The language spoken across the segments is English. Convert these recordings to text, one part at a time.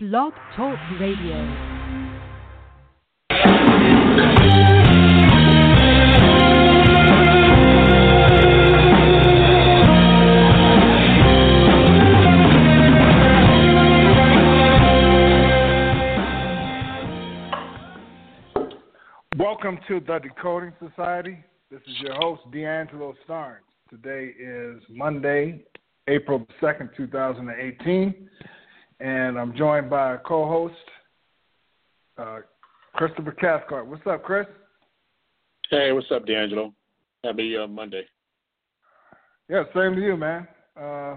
Blog Talk Radio. Welcome to the Decoding Society. This is your host, D'Angelo Starnes. Today is Monday, April 2nd, 2018, and I'm joined by a co host, uh, Christopher Cathcart. What's up, Chris? Hey, what's up, D'Angelo? Happy uh, Monday. Yeah, same to you, man. Uh,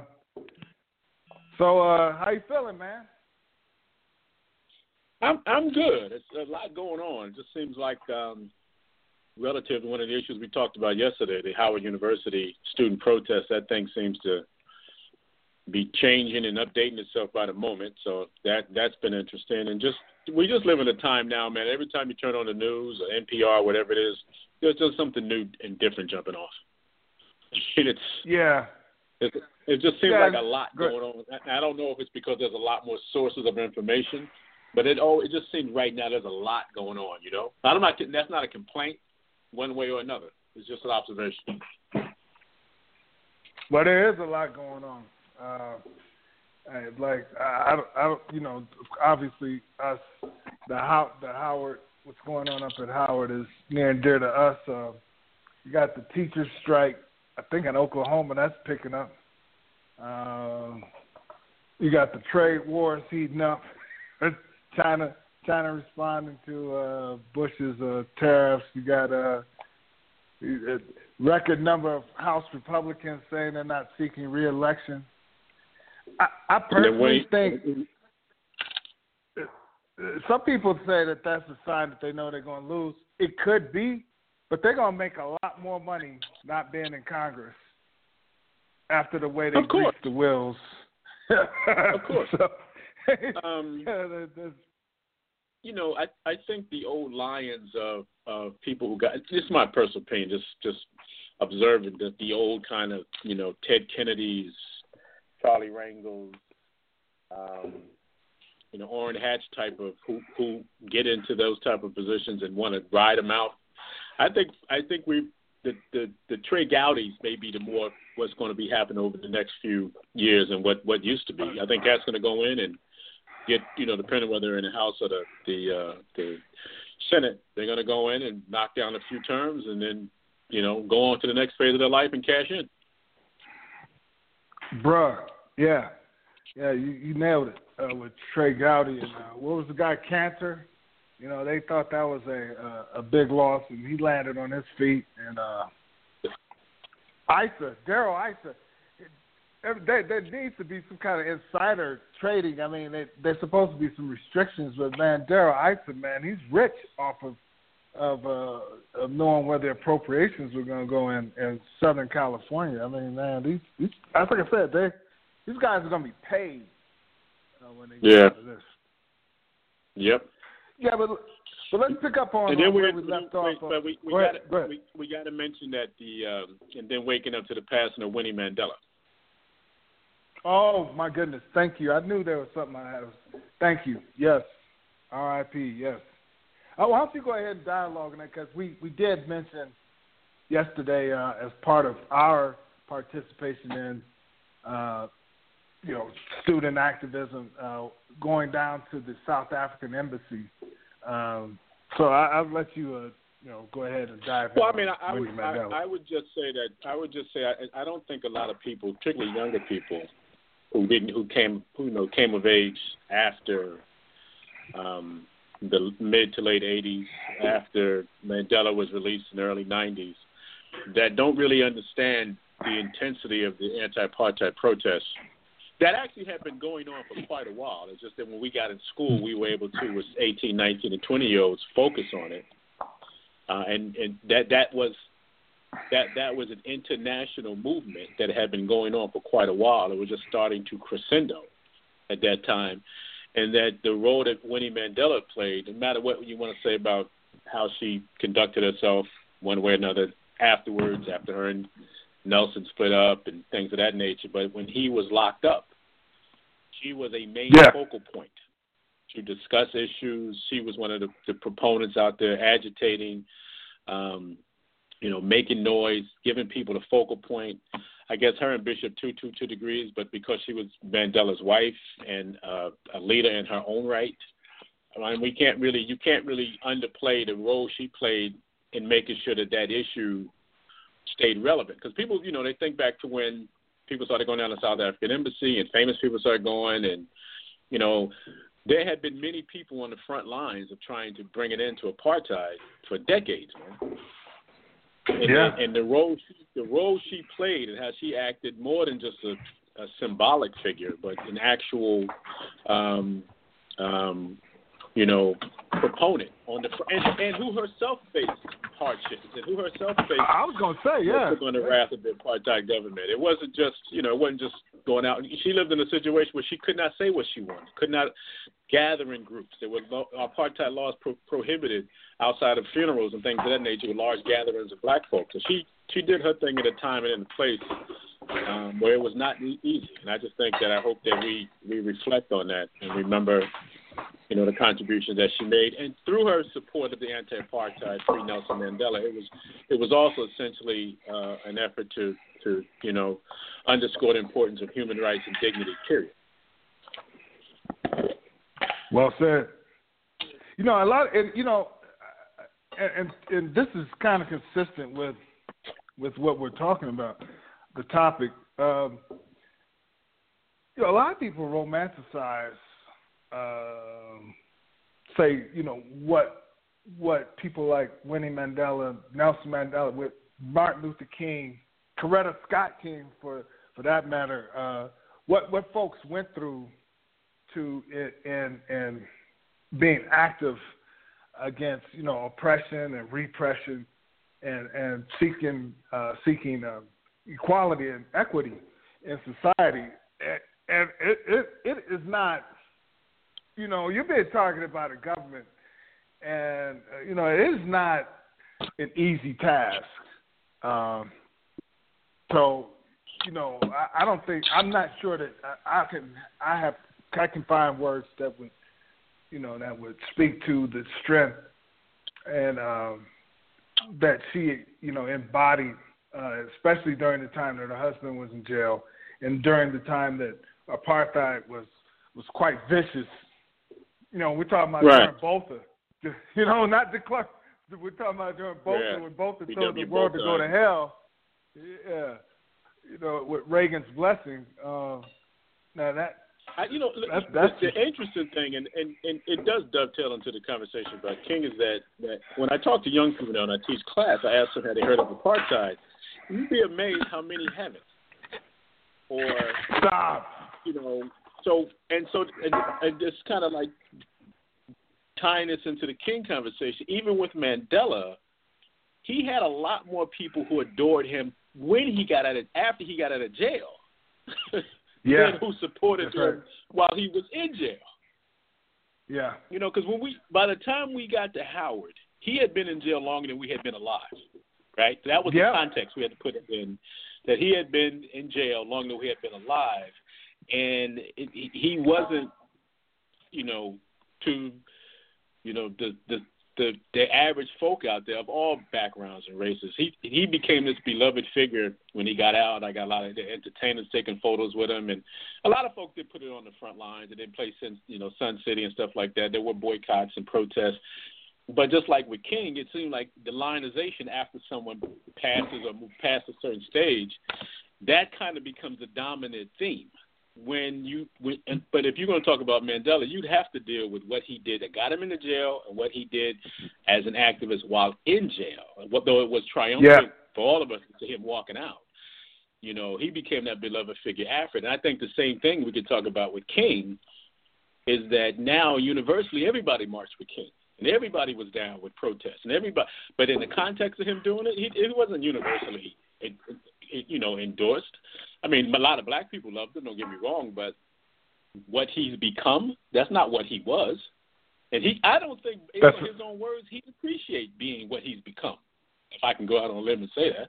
so, uh, how you feeling, man? I'm I'm good. It's a lot going on. It just seems like um, relative to one of the issues we talked about yesterday, the Howard University student protest. That thing seems to be changing and updating itself by the moment. So that that's been interesting. And just we just live in a time now, man. Every time you turn on the news or NPR, whatever it is, there's just something new and different jumping off. And it's Yeah. it, it just seems Yeah, like a lot going on. I don't know if it's because there's a lot more sources of information, but it oh, it just seems right now there's a lot going on. You know, I'm not. That's not a complaint, one way or another. It's just an observation. Well, there is a lot going on. Uh, I- like I, I, I, you know, obviously us, the how the Howard, what's going on up at Howard is near and dear to us. Uh, you got the teachers' strike. I think in Oklahoma that's picking up. Um, you got the trade wars heating up. China, China responding to uh, Bush's uh, tariffs. You got uh, a record number of House Republicans saying they're not seeking reelection. I, I personally think some people say that that's a sign that they know they're going to lose. It could be, but they're going to make a lot more money not being in Congress after the way they Of course. the wills. Of course. So, Um, yeah, you know, I I think the old lions of of people who got this is my personal opinion, just just observing that the old kind of you know Ted Kennedy's, Charlie Rangel's, um, you know Orrin Hatch type of who who get into those type of positions and want to ride them out. I think I think we the the the Trey Gowdies may be the more what's going to be happening over the next few years and what what used to be. I think that's going to go in and get you know depending whether they're in the House or the the uh, the Senate, they're going to go in and knock down a few terms and then you know go on to the next phase of their life and cash in. Bruh, yeah, yeah, you, you nailed it uh, with Trey Gowdy and uh, what was the guy Cantor? You know, they thought that was a uh, a big loss, and he landed on his feet. And uh, Issa, Darrell Issa, there, there needs to be some kind of insider trading. I mean, they, there's supposed to be some restrictions, but man, Darrell Issa, man, he's rich off of of uh, of knowing where the appropriations were going to go in in Southern California. I mean, man, these these like I said, they these guys are going to be paid uh, when they get Yeah. out of this. Yep. Yeah, but but let's pick up on, And then we, where we left off. uh, but we we go got ahead. we, we got to mention that the um, and then waking up to the passing of Winnie Mandela. Oh my goodness, thank you. I knew there was something I had. Thank you. Yes, R.I.P. Yes. Oh, why don't you go ahead and dialogue on that because we we did mention yesterday uh, as part of our participation in uh, you know student activism uh, going down to the South African embassy. Um, so I, I'll let you uh, you know go ahead and dive. Well, I mean, I, I would I, I would just say that I would just say I, I don't think a lot of people, particularly younger people, who didn't who came who you know came of age after um, the mid to late '80s, after Mandela was released in the early '90s, that don't really understand the intensity of the anti-apartheid protests. That actually had been going on for quite a while. It's just that when we got in school, we were able to, as 18, 19, and 20 year olds, focus on it uh, and and that that was that that was an international movement that had been going on for quite a while. It was just starting to crescendo at that time, and that the role that Winnie Mandela played, no matter what you want to say about how she conducted herself one way or another afterwards, after her and Nelson split up and things of that nature, but when he was locked up, she was a main Yeah. focal point to discuss issues. She was one of the, the proponents out there agitating, um, you know, making noise, giving people the focal point. I guess her and Bishop Tutu two degrees, but because she was Mandela's wife and uh, a leader in her own right, I mean, we can't really, you can't really underplay the role she played in making sure that that issue stayed relevant. Because people, you know, they think back to when people started going down to South African embassy and famous people started going, and you know, there had been many people on the front lines of trying to bring it into apartheid for decades, man. And, yeah. and the role she, the role she played and how she acted more than just a, a symbolic figure, but an actual um, um, you know, proponent on the and, and who herself faced hardships and who herself faced. I was gonna say, yeah, on the wrath of the apartheid government. It wasn't just you know, it wasn't just going out. She lived in a situation where she could not say what she wanted, could not gather in groups. There were apartheid laws pro- prohibited outside of funerals and things of that nature with large gatherings of black folks. So she she did her thing at a time and in a place um, where it was not easy. And I just think that I hope that we we reflect on that and remember you know, the contributions that she made, and through her support of the anti-apartheid free Nelson Mandela, it was it was also essentially uh, an effort to to you know underscore the importance of human rights and dignity. Period. Well said. You know, a lot, and you know, and and this is kind of consistent with with what we're talking about, the topic. Um, you know, a lot of people romanticize um, say, you know, what what people like Winnie Mandela, Nelson Mandela, with Martin Luther King, Coretta Scott King, for for that matter, uh, what what folks went through to in in being active against you know oppression and repression and and seeking uh, seeking uh, equality and equity in society. And, and it, it it is not you know, you're being targeted by the government, and uh, you know it is not an easy task. Um, so, you know, I, I don't think I'm not sure that I, I can I have I can find words that would, you know, that would speak to the strength and um, that she, you know, embodied, uh, especially during the time that her husband was in jail, and during the time that apartheid was was quite vicious you know, we're talking about right. during Botha. You know, not de Klerk. We're talking about during Botha yeah. when Botha PW told the world to go to hell. Yeah, you know, with Reagan's blessing. Uh, now that I, you know, that's, that's the, the interesting thing, and, and, and it does dovetail into the conversation about King, is that, that when I talk to young people now and I teach class, I ask them have they heard of apartheid. You'd be amazed how many haven't. Or stop. You know, so and so, and, and it's kind of like tying this into the King conversation. Even with Mandela, he had a lot more people who adored him when he got out of after he got out of jail. yeah. than who supported That's him right. while he was in jail. Yeah. You know, because when we by the time we got to Howard, he had been in jail longer than we had been alive. Right? That was Yeah. the context we had to put it in. That he had been in jail longer than we had been alive, and it, he wasn't, you know, to, you know, the the the the average folk out there of all backgrounds and races. He he became this beloved figure when he got out. I got a lot of the entertainers taking photos with him, and a lot of folks did put it on the front lines. and didn't play since you know Sun City and stuff like that. There were boycotts and protests. But just like with King, it seemed like the lionization after someone passes or moves past a certain stage, that kind of becomes a dominant theme when you when, and, but if you're going to talk about Mandela, you'd have to deal with what he did that got him into jail and what he did as an activist while in jail. What though it was triumphant Yeah. for all of us to see him walking out. You know, he became that beloved figure after. And I think the same thing we could talk about with King is that now universally everybody marched with King. And everybody was down with protests, and everybody. But in the context of him doing it, he, it wasn't universally, it, it, you know, endorsed. I mean, a lot of black people loved him. Don't get me wrong, but what he's become—that's not what he was. And he, I don't think, in his own words, he appreciate being what he's become. If I can go out on a limb and say that.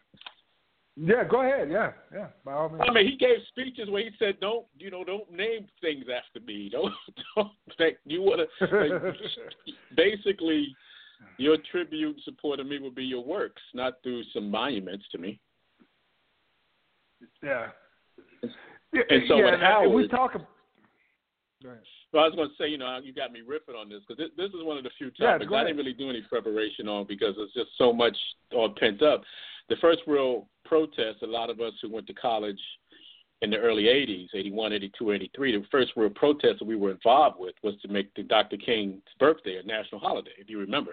Yeah, go ahead. Yeah, yeah. By all means. I mean, he gave speeches where he said, "Don't you know? Don't name things after me. Don't don't like you want to." Like, basically, your tribute and support of me would be your works, not through some monuments to me. Yeah. And so yeah, Howard, we talk. ab- Go ahead. Well, I was going to say, you know, you got me riffing on this because this, this is one of the few topics go I didn't really do any preparation on because it's just so much all pent up. The first real protest, a lot of us who went to college in the early 80s, 81, 82, 83, the first real protest that we were involved with was to make the Dr. King's birthday a national holiday, if you remember.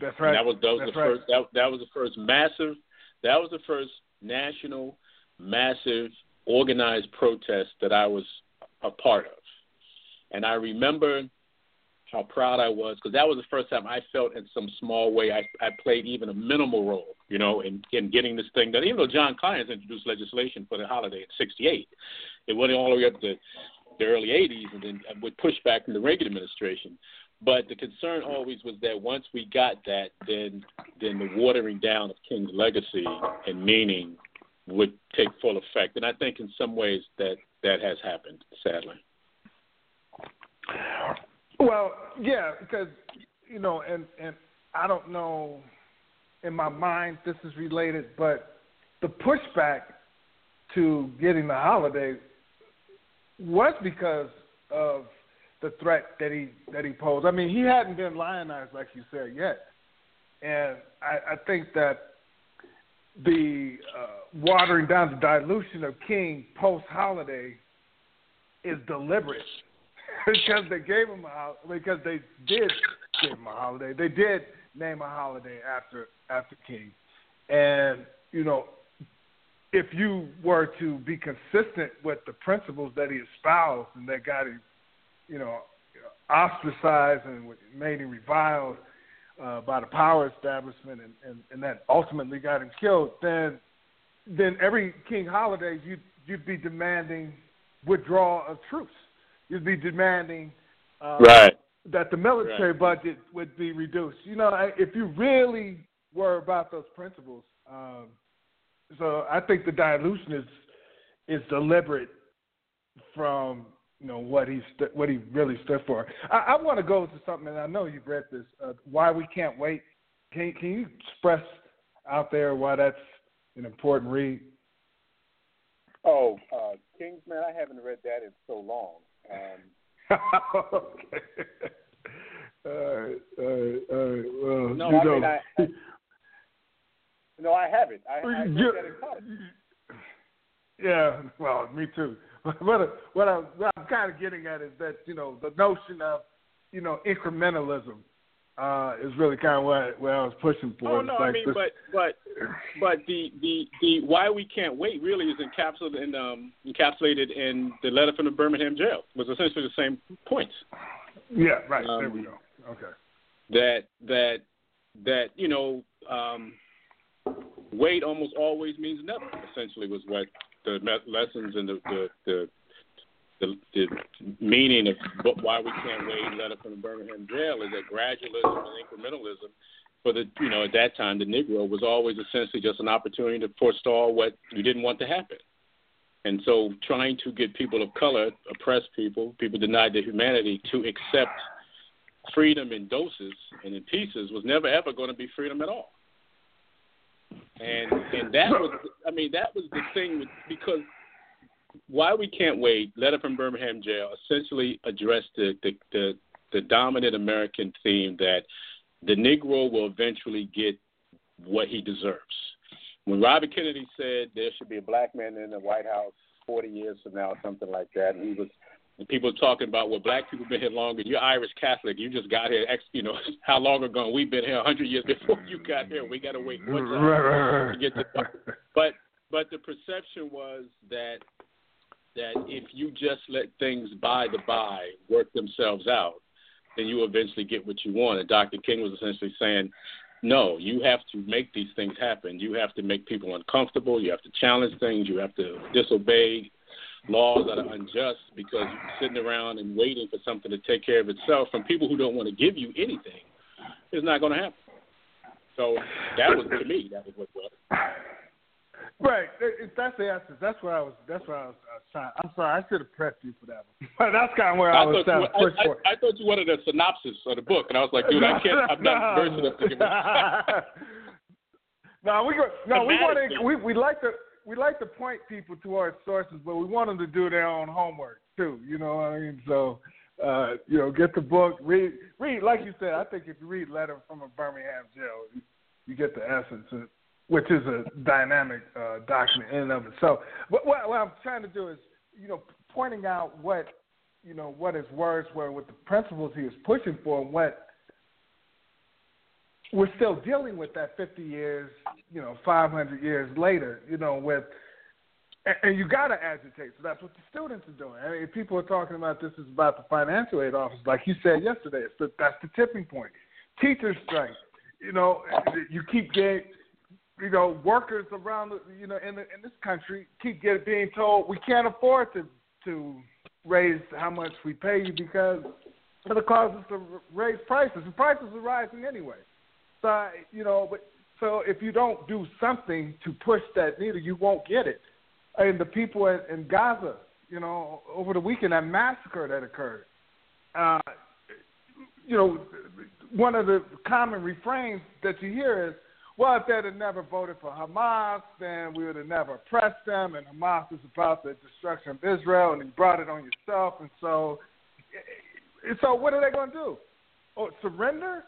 That's And right. that was that was That's the right. first that, that was the first massive that was the first national massive organized protest that I was a part of. And I remember how proud I was because that was the first time I felt in some small way I, I played even a minimal role, you know, in, in getting this thing done. Even though John Conyers introduced legislation for the holiday in '68, it went all the way up to the early '80s, and then with pushback from the Reagan administration. But the concern always was that once we got that, then then the watering down of King's legacy and meaning would take full effect. And I think in some ways that that has happened, sadly. Well, yeah, because you know, and and I don't know, in my mind this is related, but the pushback to getting the holiday was because of the threat that he that he posed. I mean, he hadn't been lionized like you said yet, and I, I think that the uh, watering down the dilution of King post holiday is deliberate because they gave him a because they did give him a holiday. They did name a holiday after after King, and you know, if you were to be consistent with the principles that he espoused and that got him, you know, ostracized and made him reviled uh, by the power establishment, and, and and that ultimately got him killed, then then every King holiday you'd you'd be demanding withdrawal of troops. You'd be demanding uh, Right. that the military budget would be reduced. You know, if you really were about those principles, um, so I think the dilution is is deliberate from you know what he st- what he really stood for. I, I want to go to something, and I know you've read this. Uh, why we can't wait? Can can you express out there why that's an important read? Oh, uh, Kingsman, I haven't read that in so long. Um, okay. Uh, uh, uh, well, No, you I know, mean, I- I- no, I haven't. I, I read that in college. Yeah, well, me too. What what, I, what I'm kind of getting at is that you know the notion of you know incrementalism uh, is really kind of what what I was pushing for. Oh no, like I mean, this- but but but the the the why we can't wait really is encapsulated in um encapsulated in the letter from the Birmingham jail. Was essentially the same points. yeah, right. there um, we go. Okay. that that that you know um, wait almost always means never. Essentially, was what the lessons and the the the, the, the meaning of why we can't wait letter from the Birmingham jail is that gradualism and incrementalism for the you know at that time the Negro was always essentially just an opportunity to forestall what you didn't want to happen. And so, trying to get people of color, oppressed people, people denied their humanity, to accept freedom in doses and in pieces was never ever going to be freedom at all. And and that was I mean that was the thing with, because why we can't wait letter from Birmingham jail essentially addressed the the, the the dominant American theme that the Negro will eventually get what he deserves. When Robert Kennedy said there should be a black man in the White House 40 years from now, something like that, and he was and people talking about well, black people been here longer. You're Irish Catholic. You just got here. Ex, you know how long ago? We've been here 100 years before you got here. We got to wait one time to get to. But but the perception was that that if you just let things by the by work themselves out, then you eventually get what you want. And Dr. King was essentially saying, no, you have to make these things happen. You have to make people uncomfortable. You have to challenge things. You have to disobey laws that are unjust because you're sitting around and waiting for something to take care of itself from people who don't want to give you anything. It's not going to happen. So that was to me that was what was. Right, that's the essence. That's what I was. That's what I was, was trying. I'm sorry, I should have prepped you for that one. But that's kind of where I, I was trying to push I, for. I, I, thought you wanted a synopsis of the book, and I was like, dude, I can't. I'm not versed enough to give No, we go. No, we want to. We we like to we like to point people towards sources, but we want them to do their own homework too. You know what I mean? So, uh, you know, get the book, read, read. Like you said, I think if you read "Letter from a Birmingham Jail," you, you get the essence, of, which is a dynamic uh, document in and of itself. But what, what I'm trying to do is, you know, pointing out what, you know, what his words were, what the principles he was pushing for, and what we're still dealing with that 50 years, you know, 500 years later, you know, with, and, and you got to agitate. So that's what the students are doing. I mean, people are talking about this is about the financial aid office, like you said yesterday. It's the, that's the tipping point. Teachers strike. You know, you keep getting, you know, workers around, the, you know, in the, in this country keep getting being told we can't afford to to raise how much we pay you because it'll cause us to raise prices. And prices are rising anyway. So you know, but so if you don't do something to push that needle, you won't get it. And the people in, in Gaza, you know, over the weekend, that massacre that occurred, uh, you know, one of the common refrains that you hear is, well, if they'd have never voted for Hamas, then we would have never oppressed them, and Hamas is about the destruction of Israel, and you brought it on yourself, and so, and so what are they going to do? Oh, surrender?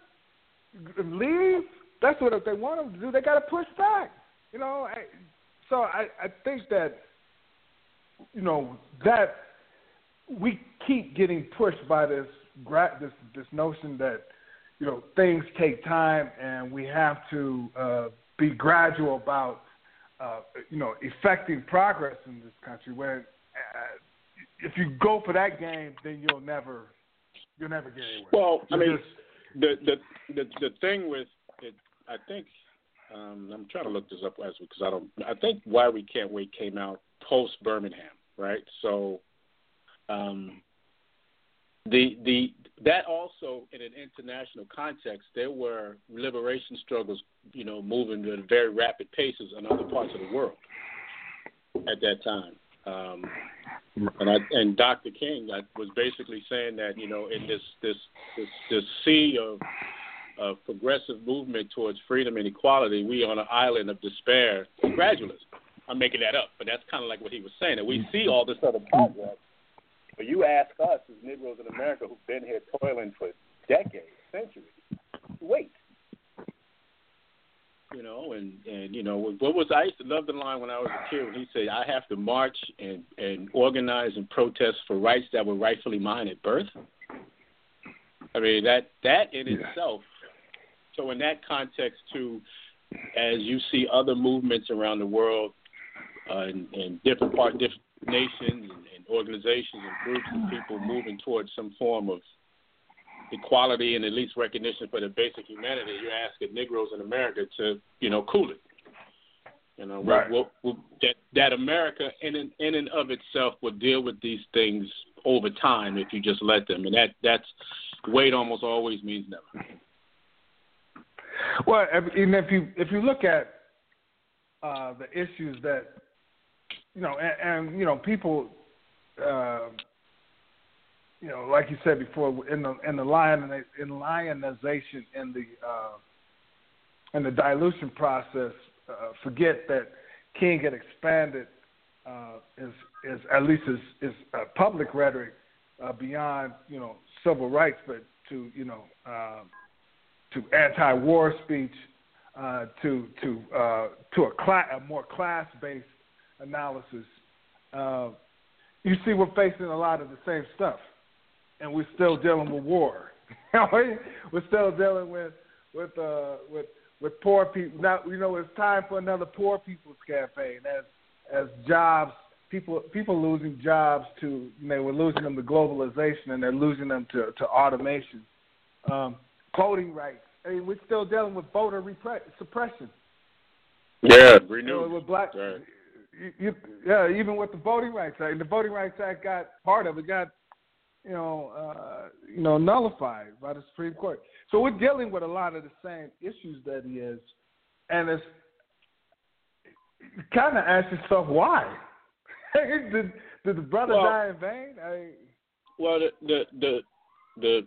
Leave. That's what if they want them to do. They got to push back. You know, I, so I I think that you know that we keep getting pushed by this this this notion that you know things take time and we have to uh, be gradual about uh, you know effecting progress in this country. When uh, if you go for that game, then you'll never you'll never get anywhere. Well, I mean, just, the the the the thing with it, I think um, I'm trying to look this up as because I don't. I think Why We Can't Wait came out post Birmingham, right? So, um, the the that also in an international context, there were liberation struggles, you know, moving at very rapid paces in other parts of the world at that time. Um, and I, and Dr. King I was basically saying that you know in this this this, this sea of of progressive movement towards freedom and equality, we on an island of despair, gradualism. I'm making that up, but that's kind of like what he was saying. That we see all this other progress, but you ask us as Negroes in America who've been here toiling for decades, centuries, wait, you know, and and you know what was I used to love the line when I was a kid when he said I have to march and and organize and protest for rights that were rightfully mine at birth. I mean that that in yeah. itself. So in that context too, as you see other movements around the world, uh, in, in different part different nations and, and organizations and groups and people moving towards some form of equality and at least recognition for the basic humanity, you're asking Negroes in America to, you know, cool it. You know, right. we'll, we'll, that that America in and, in and of itself will deal with these things over time if you just let them, and that that's wait almost always means never. Well, and if you if you look at uh, the issues that you know, and, and you know, people. Uh, you know, like you said before, in the in the lion in lionization in the uh, in the dilution process, uh, forget that King had expanded uh, is is at least his, his uh, public rhetoric uh, beyond you know civil rights, but to you know uh, to anti-war speech, uh, to to uh, to a, a more class-based analysis. Uh, you see, we're facing a lot of the same stuff and we're still dealing with war. we're still dealing with with uh, with with poor people. Now you know it's time for another poor people's campaign as as jobs people people losing jobs to you know we're losing them to globalization and they're losing them to to automation. Um, voting rights. I mean, we're still dealing with voter repre- suppression. Yeah, renew. You know, with black. Right. You, you, yeah, even with the Voting Rights Act, the Voting Rights Act got part of it got you know, uh, you know, nullified by the Supreme Court. So we're dealing with a lot of the same issues that he is, and it's kind of ask yourself why. did did the brother well, die in vain? I, well, the the the, the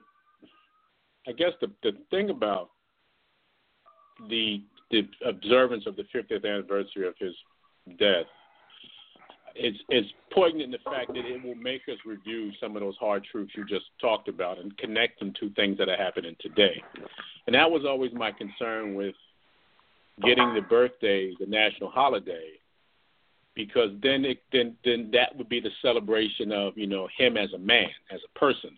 I guess the the thing about the the observance of the 50th anniversary of his death it's it's poignant in the fact that it will make us review some of those hard truths you just talked about and connect them to things that are happening today. And that was always my concern with getting the birthday the national holiday because then it then then that would be the celebration of you know him as a man as a person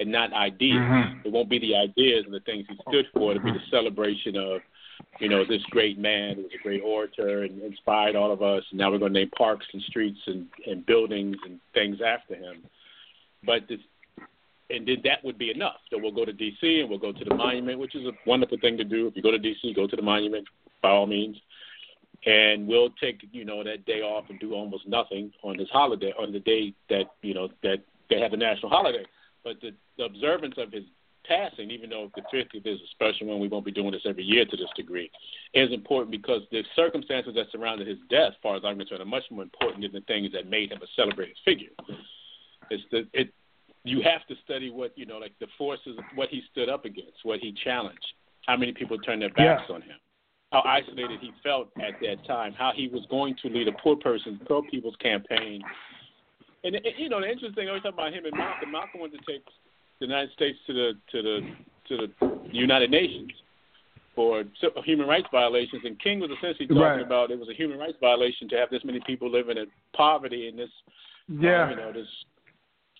and not ideas mm-hmm. it won't be the ideas and the things he stood for it'll be the celebration of you know this great man was a great orator and inspired all of us and now we're going to name parks and streets and and buildings and things after him but this and then that would be enough. So we'll go to D.C. and we'll go to the monument, which is a wonderful thing to do. If you go to D.C., go to the monument by all means, and we'll take you know that day off and do almost nothing on this holiday on the day that you know that they have a national holiday. But the, the observance of his passing, even though the 50th is a special one, we won't be doing this every year to this degree, is important because the circumstances that surrounded his death, as far as I'm concerned, are much more important than the things that made him a celebrated figure. It's the it you have to study what you know, like the forces, what he stood up against, what he challenged, how many people turned their backs yeah. on him, how isolated he felt at that time, how he was going to lead a poor person's, poor people's campaign. And, and you know, the interesting thing, always talk about him and Malcolm. Malcolm wanted to take the United States to the to the to the United Nations for human rights violations, and King was essentially talking right. about it was a human rights violation to have this many people living in poverty in this, yeah, um, you know, this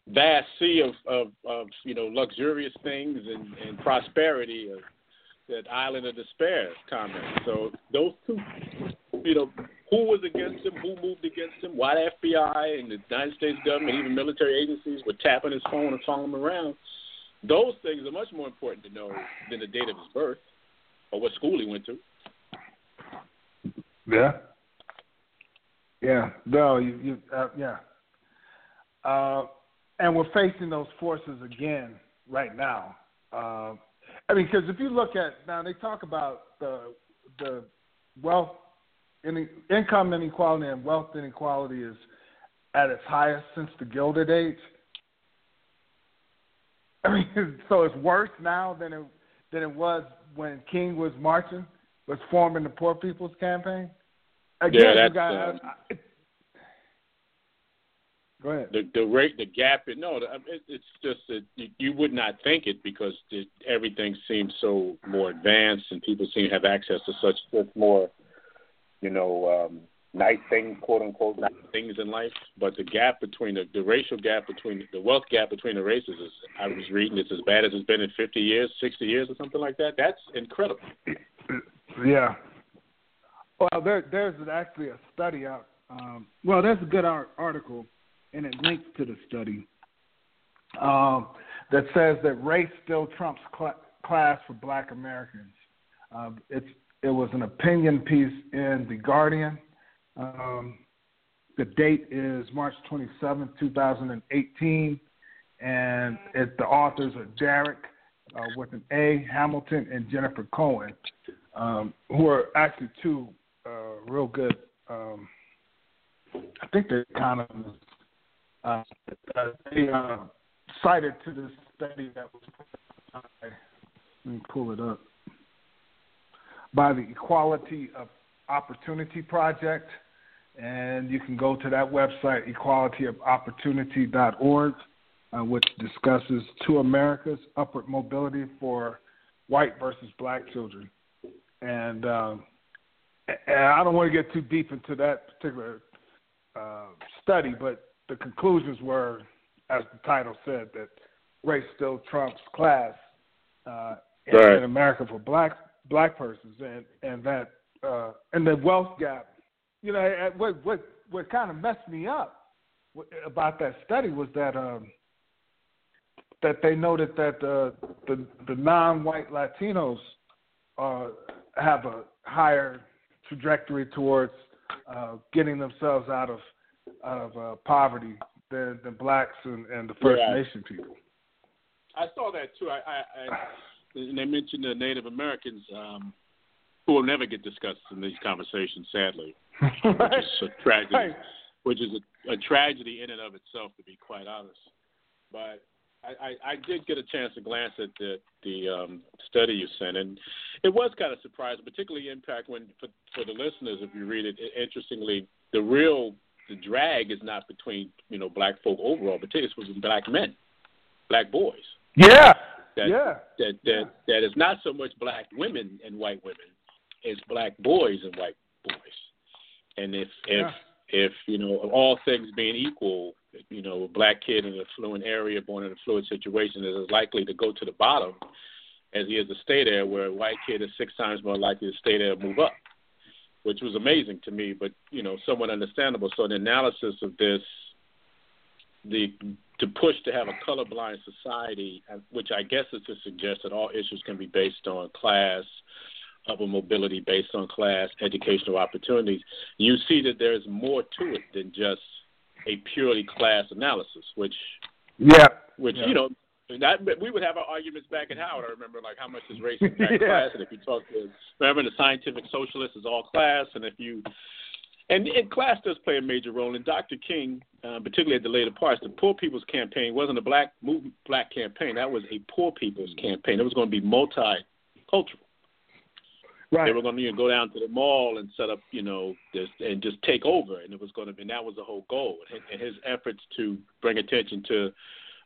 vast sea of, of, of you know luxurious things and, and prosperity of that island of despair comment. So those two, you know, who was against him, who moved against him, why the FBI and the United States government, even military agencies were tapping his phone and following him around. Those things are much more important to know than the date of his birth or what school he went to. Yeah. Yeah. No, you, you uh, yeah. Uh, and we're facing those forces again right now. Uh, I mean, because if you look at now, they talk about the the wealth, income inequality, and wealth inequality is at its highest since the Gilded Age. I mean, so it's worse now than it than it was when King was marching, was forming the Poor People's Campaign. Again, yeah, that's, got, uh, Go ahead. The the rate, the gap. It no, it, it's just that you, you would not think it because it, everything seems so more advanced and people seem to have access to such more, you know, um, nice things, quote unquote, nice things in life. But the gap between the, the racial gap between the wealth gap between the races is, I was reading, it's as bad as it's been in 50 years, 60 years, or something like that. That's incredible. Yeah. Well, there, there's actually a study out. Um, well, there's a good art, article and it links to the study um, that says that race still trumps cl- class for Black Americans. Uh, it's it was an opinion piece in the Guardian. Um, the date is March 27, 2018, and it, the authors are Darrick uh, with an A, Hamilton, and Jennifer Cohen, um, who are actually two uh, real good. Um, I think they're economists uh, they uh, cited to this study that was let me pull it up, by the Equality of Opportunity Project. And you can go to that website, equalityofopportunity.org, uh, which discusses two Americas, upward mobility for white versus black children. And, um, and I don't want to get too deep into that particular uh, study, but the conclusions were, as the title said, that race still trumps class uh, in, right. in America for black black persons, and and that uh, and the wealth gap. You know, what what what kind of messed me up about that study was that um, that they noted that uh, the the non-white Latinos uh, have a higher trajectory towards uh, getting themselves out of out of uh, poverty than the blacks and, and the First yeah. Nation people. I saw that too. I, I, I and they mentioned the Native Americans. Um, who will never get discussed in these conversations, sadly, right. which is a tragedy, Right. which is a, a tragedy in and of itself, to be quite honest. But I, I, I did get a chance to glance at the the um, study you sent, and it was kind of surprising, particularly impact when for, for the listeners, if you read it. Interestingly, the real the drag is not between you know black folk overall, but it's with black men, black boys. Yeah. That, yeah. That that that is not so much black women and white women, it's black boys and white boys. And if if Yeah. if you know all things being equal, you know a black kid in an affluent area born in a fluid situation is as likely to go to the bottom as he is to stay there, where a white kid is six times more likely to stay there and move up, which was amazing to me, but you know somewhat understandable. So the analysis of this, the to push to have a colorblind society, uh, which I guess is to suggest that all issues can be based on class, upper mobility based on class, educational opportunities, you see that there's more to it than just a purely class analysis, which Yeah. which Yeah. you know that we would have our arguments back at Howard. I remember like how much is race impact Yeah. class, and if you talk to remember the scientific socialist is all class, and if you and, and class does play a major role. And Dr. King, uh, particularly at the later parts, the Poor People's Campaign wasn't a black movement, black campaign. That was a poor people's campaign. It was going to be multicultural. Right. They were going to you know, go down to the mall and set up, you know, this and just take over, and it was going to be. And that was the whole goal. And and his efforts to bring attention to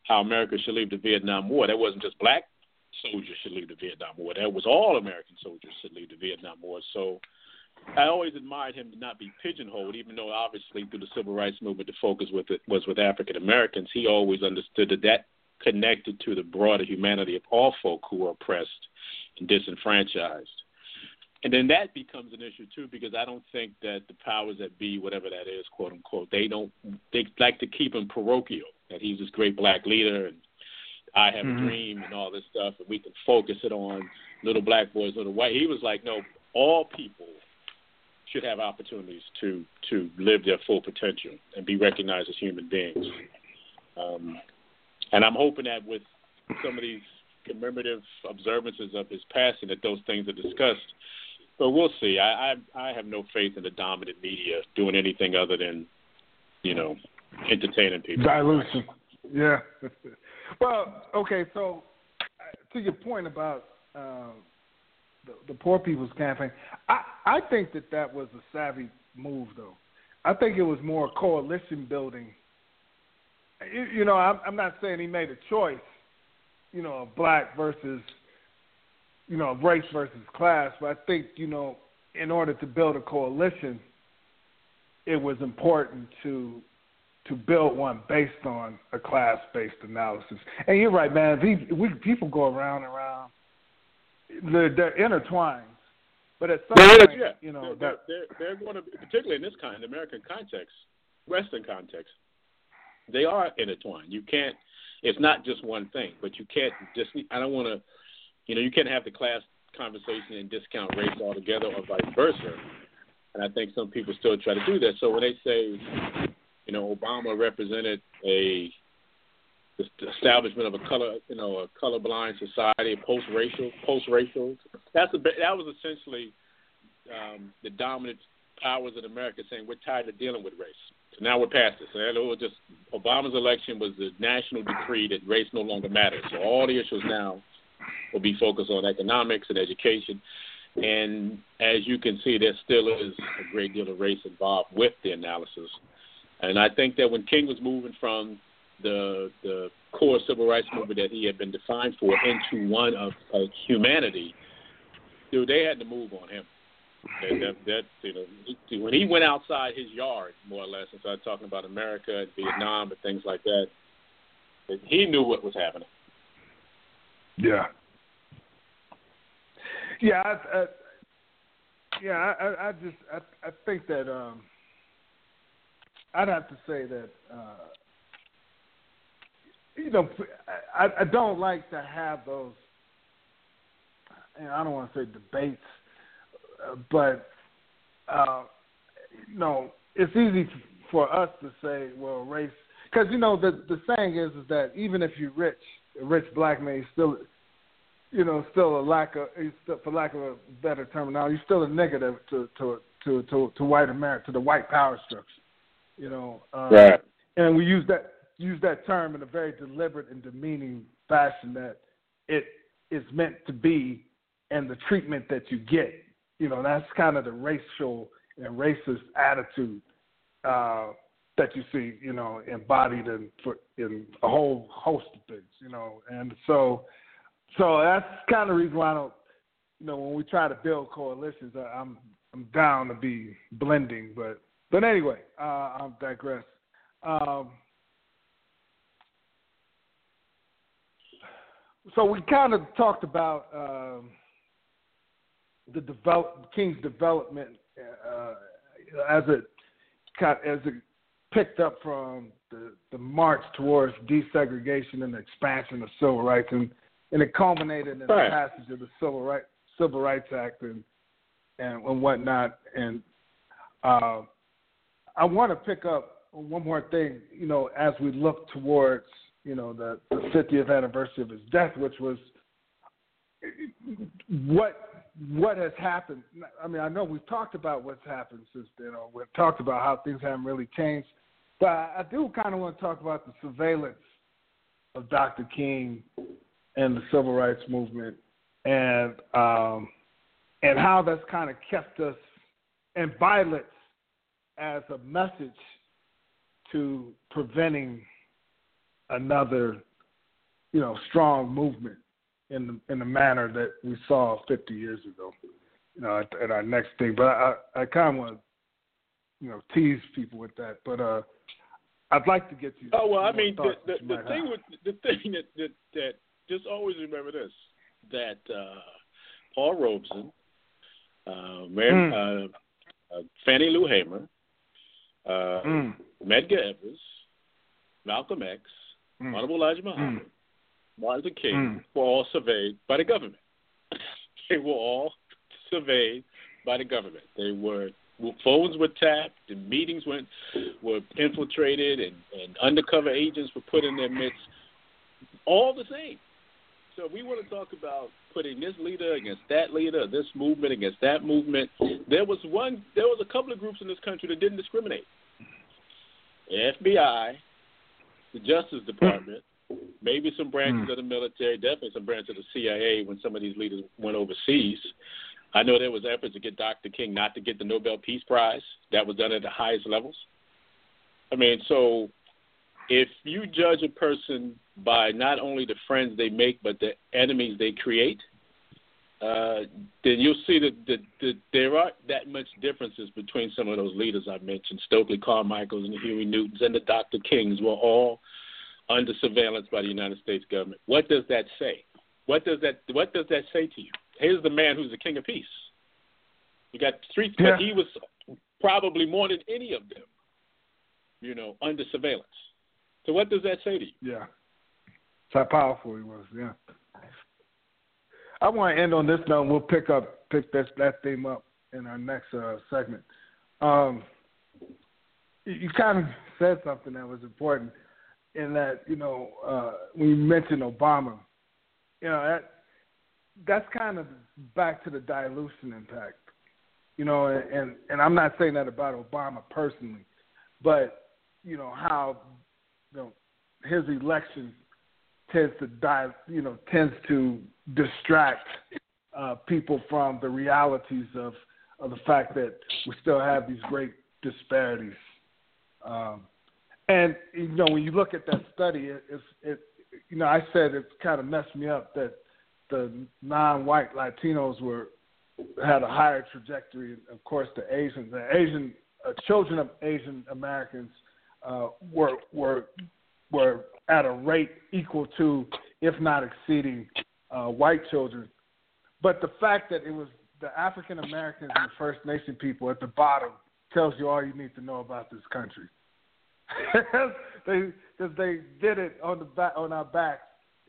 how America should leave the Vietnam War. That wasn't just black soldiers should leave the Vietnam War. That was all American soldiers should leave the Vietnam War. So I always admired him to not be pigeonholed, even though obviously through the civil rights movement the focus with it was with African Americans. He always understood that that connected to the broader humanity of all folk who are oppressed and disenfranchised. And then that becomes an issue too, because I don't think that the powers that be, whatever that is, quote unquote, they don't they like to keep him parochial. That he's this great black leader and I have Mhm. a dream and all this stuff, and we can focus it on little black boys, little white. He was like, no, all people should have opportunities to to live their full potential and be recognized as human beings. Um, and I'm hoping that with some of these commemorative observances of his passing, that those things are discussed. But we'll see. I I, I have no faith in the dominant media doing anything other than, you know, entertaining people. Dilution. Yeah. well, okay, so uh, to your point about um, the, the poor people's campaign, I I think that that was a savvy move, though. I think it was more coalition building. You, you know, I'm, I'm not saying he made a choice, you know, of black versus, you know, race versus class, but I think you know, in order to build a coalition, it was important to to build one based on a class-based analysis. And you're right, man. These people go around and around. They're, they're intertwined, but at some There is, point, yeah. you know, they're, they're, they're going to, particularly in this kind, of American context, Western context, they are intertwined. You can't. It's not just one thing, but you can't just. I don't want to. You know, you can't have the class conversation and discount race altogether, or vice versa. And I think some people still try to do that. So when they say, you know, Obama represented a the establishment of a color, you know, a colorblind society, post-racial, post-racial. That's a that was essentially um, the dominant powers in America saying we're tired of dealing with race. So now we're past this. And it was just Obama's election was the national decree that race no longer matters. So all the issues now will be focused on economics and education. And as you can see, there still is a great deal of race involved with the analysis. And I think that when King was moving from the the core civil rights movement that he had been defined for into one of, of humanity, dude, they had to move on him. That, that, that you know, when he went outside his yard, more or less, and started talking about America and Vietnam and things like that, he knew what was happening. yeah, yeah, I, I, yeah. I, I, just, I, I think that um, I'd have to say that. Uh, you know, I, I don't like to have those. And I don't want to say debates, but uh, you know, it's easy for us to say, well, race, because you know the the saying is is that even if you're rich, a rich black man, still you know, still a lack of, for lack of a better terminology, you're still a negative to to to to, to white America, to the white power structure. You know, um, right. And we use that use that term in a very deliberate and demeaning fashion that it is meant to be, and the treatment that you get. You know, that's kind of the racial and racist attitude uh, that you see, you know, embodied in in a whole host of things, you know, and so so that's kind of the reason why I don't, you know, when we try to build coalitions, I'm I'm down to be blending, but but anyway, uh, I'll digress. Um, so we kind of talked about um, the develop King's development uh, as it as it picked up from the, the march towards desegregation and the expansion of civil rights, and, and it culminated in right. the passage of the Civil Rights Civil Rights Act and and, and whatnot. And uh, I want to pick up one more thing, you know, as we look towards you know the, the 50th anniversary of his death, which was what what has happened. I mean, I know we've talked about what's happened since then, or we've talked about how things haven't really changed, but I do kind of want to talk about the surveillance of Dr. King and the civil rights movement, and um, and how that's kind of kept us in violence as a message to preventing another, you know, strong movement in the in the manner that we saw 50 years ago. You know, at, at our next thing. But I I kind of want to, you know, tease people with that. But uh, I'd like to get you. Oh well, I mean, the the, the thing have. with the thing that, that that just always remember this that uh, Paul Robeson, uh, Mary, mm. uh, uh, Fannie Lou Hamer, uh, mm. Medgar Evers, Malcolm X, mm. Honorable Elijah Muhammad, Martin Luther King mm. were all surveyed by the government. they were all surveyed by the government. They were phones were tapped, and meetings went were infiltrated, and, and undercover agents were put in their midst. All the same. So we want to talk about putting this leader against that leader, this movement against that movement. There was one. There was a couple of groups in this country that didn't discriminate. The FBI, the Justice Department, maybe some branches mm. of the military, definitely some branches of the CIA when some of these leaders went overseas. I know there was efforts to get Dr. King not to get the Nobel Peace Prize. That was done at the highest levels. I mean, so if you judge a person by not only the friends they make but the enemies they create, uh, then you'll see that, that, that there aren't that much differences between some of those leaders I mentioned. Stokely Carmichaels and the Huey Newtons and the Dr. Kings were all under surveillance by the United States government. What does that say? What does that What does that say to you? Here's the man who's the king of peace. You got three, yeah. but he was probably more than any of them, you know, under surveillance. So what does that say to you? Yeah, it's how powerful he was. Yeah. I want to end on this note. We'll pick up pick that that theme up in our next uh, segment. Um, you kind of said something that was important in that you know uh, when you mentioned Obama, you know that that's kind of back to the dilution impact, you know, and and I'm not saying that about Obama personally, but you know how you know his election tends to die, you know, tends to distract uh, people from the realities of of the fact that we still have these great disparities. Um, and you know, when you look at that study, it, it's it. You know, I said it kind of messed me up that the non-white Latinos were had a higher trajectory. Of course, the Asians, the Asian uh, children of Asian Americans uh, were were were at a rate equal to, if not exceeding, uh, white children. But the fact that it was the African Americans and First Nation people at the bottom tells you all you need to know about this country. they because they did it on the back on our backs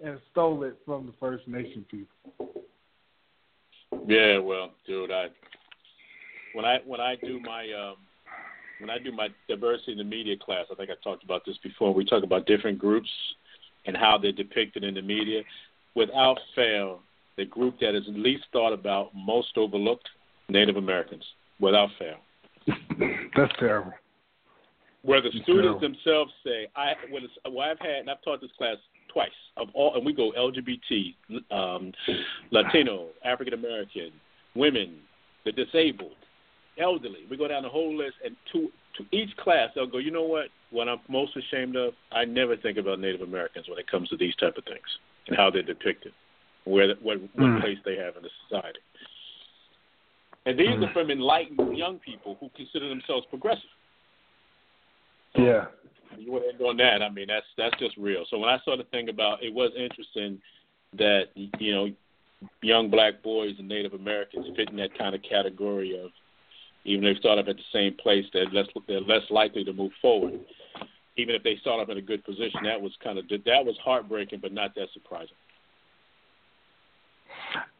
and stole it from the First Nation people. Yeah, well, dude, I when I when I do my um when I do my diversity in the media class, I think I talked about this before. We talk about different groups and how they're depicted in the media. Without fail, the group that is least thought about, most overlooked, Native Americans, without fail. That's terrible. Where the That's students terrible. themselves say, "I," when it's, well, I've had, and I've taught this class twice of all, and we go LGBT, um, Latino, African American, women, the disabled, elderly. We go down the whole list, and to to each class, they'll go, you know what? What I'm most ashamed of, I never think about Native Americans when it comes to these type of things and how they're depicted, where what what Mm. place they have in the society. And these Mm. are from enlightened young people who consider themselves progressive. Yeah. You went in on that. I mean, that's that's just real. So when I saw the thing about, it was interesting that you know, young black boys and Native Americans fit in that kind of category of, even if they start up at the same place, they're less they're less likely to move forward. Even if they start up in a good position, that was kind of that was heartbreaking, but not that surprising.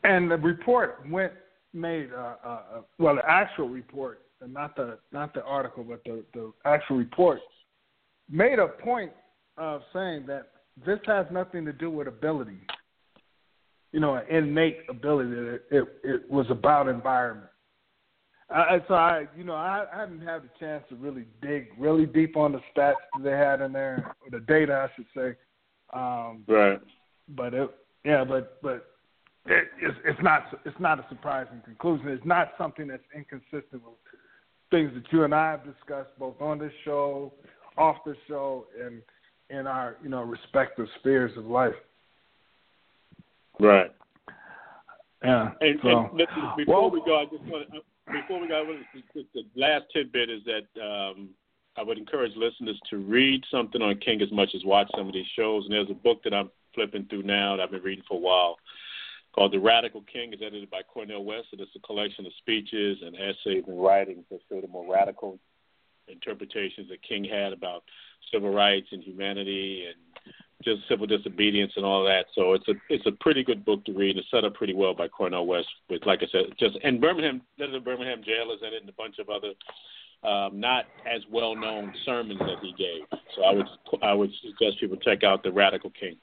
And the report went made uh, uh, uh, well the actual report, not the not the article, but the the actual report made a point of saying that this has nothing to do with ability. You know, an innate ability. It, it it was about environment. I, so I, you know, I, I haven't had the chance to really dig really deep on the stats that they had in there, or the data, I should say. Um, Right. but it, yeah, but but it, it's it's not it's not a surprising conclusion. It's not something that's inconsistent with things that you and I have discussed both on this show, off the show, and in our you know respective spheres of life. Right. Yeah. And, so, and listen, before well, we go, I just want to, before we go, the, last tidbit is that um, I would encourage listeners to read something on King as much as watch some of these shows. And there's a book that I'm flipping through now that I've been reading for a while called The Radical King. It's edited by Cornel West, and it's a collection of speeches and essays and writings that show the more radical interpretations that King had about civil rights and humanity and just civil disobedience and all that. So it's a it's a pretty good book to read. It's set up pretty well by Cornel West with like I said, just and Birmingham there's a Birmingham jail is in it and a bunch of other um, not as well known sermons that he gave. So I would I would suggest people check out the Radical King.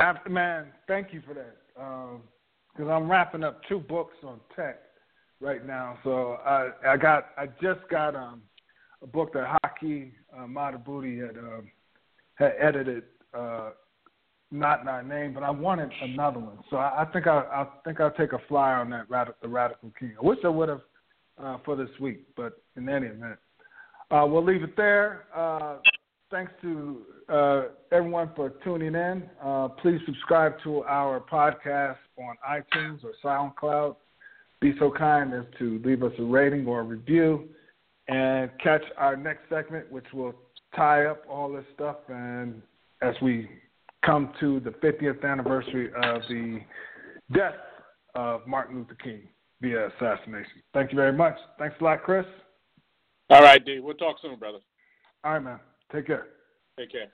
After, man, thank you for that. Because I'm wrapping up two books on tech right now. So I I got I just got um a book that Haki uh, had um, had edited. Uh, not my name, but I wanted another one. So I, I think I, I think I'll take a flyer on that radical, the Radical King. I wish I would have uh, for this week, but in any event, uh, we'll leave it there. Uh, thanks to uh, everyone for tuning in. Uh, please subscribe to our podcast on iTunes or SoundCloud. Be so kind as to leave us a rating or a review, and catch our next segment, which will tie up all this stuff and as we come to the 50th anniversary of the death of Martin Luther King via assassination. Thank you very much. Thanks a lot, Chris. All right, D. We'll talk soon, brother. All right, man. Take care. Take care.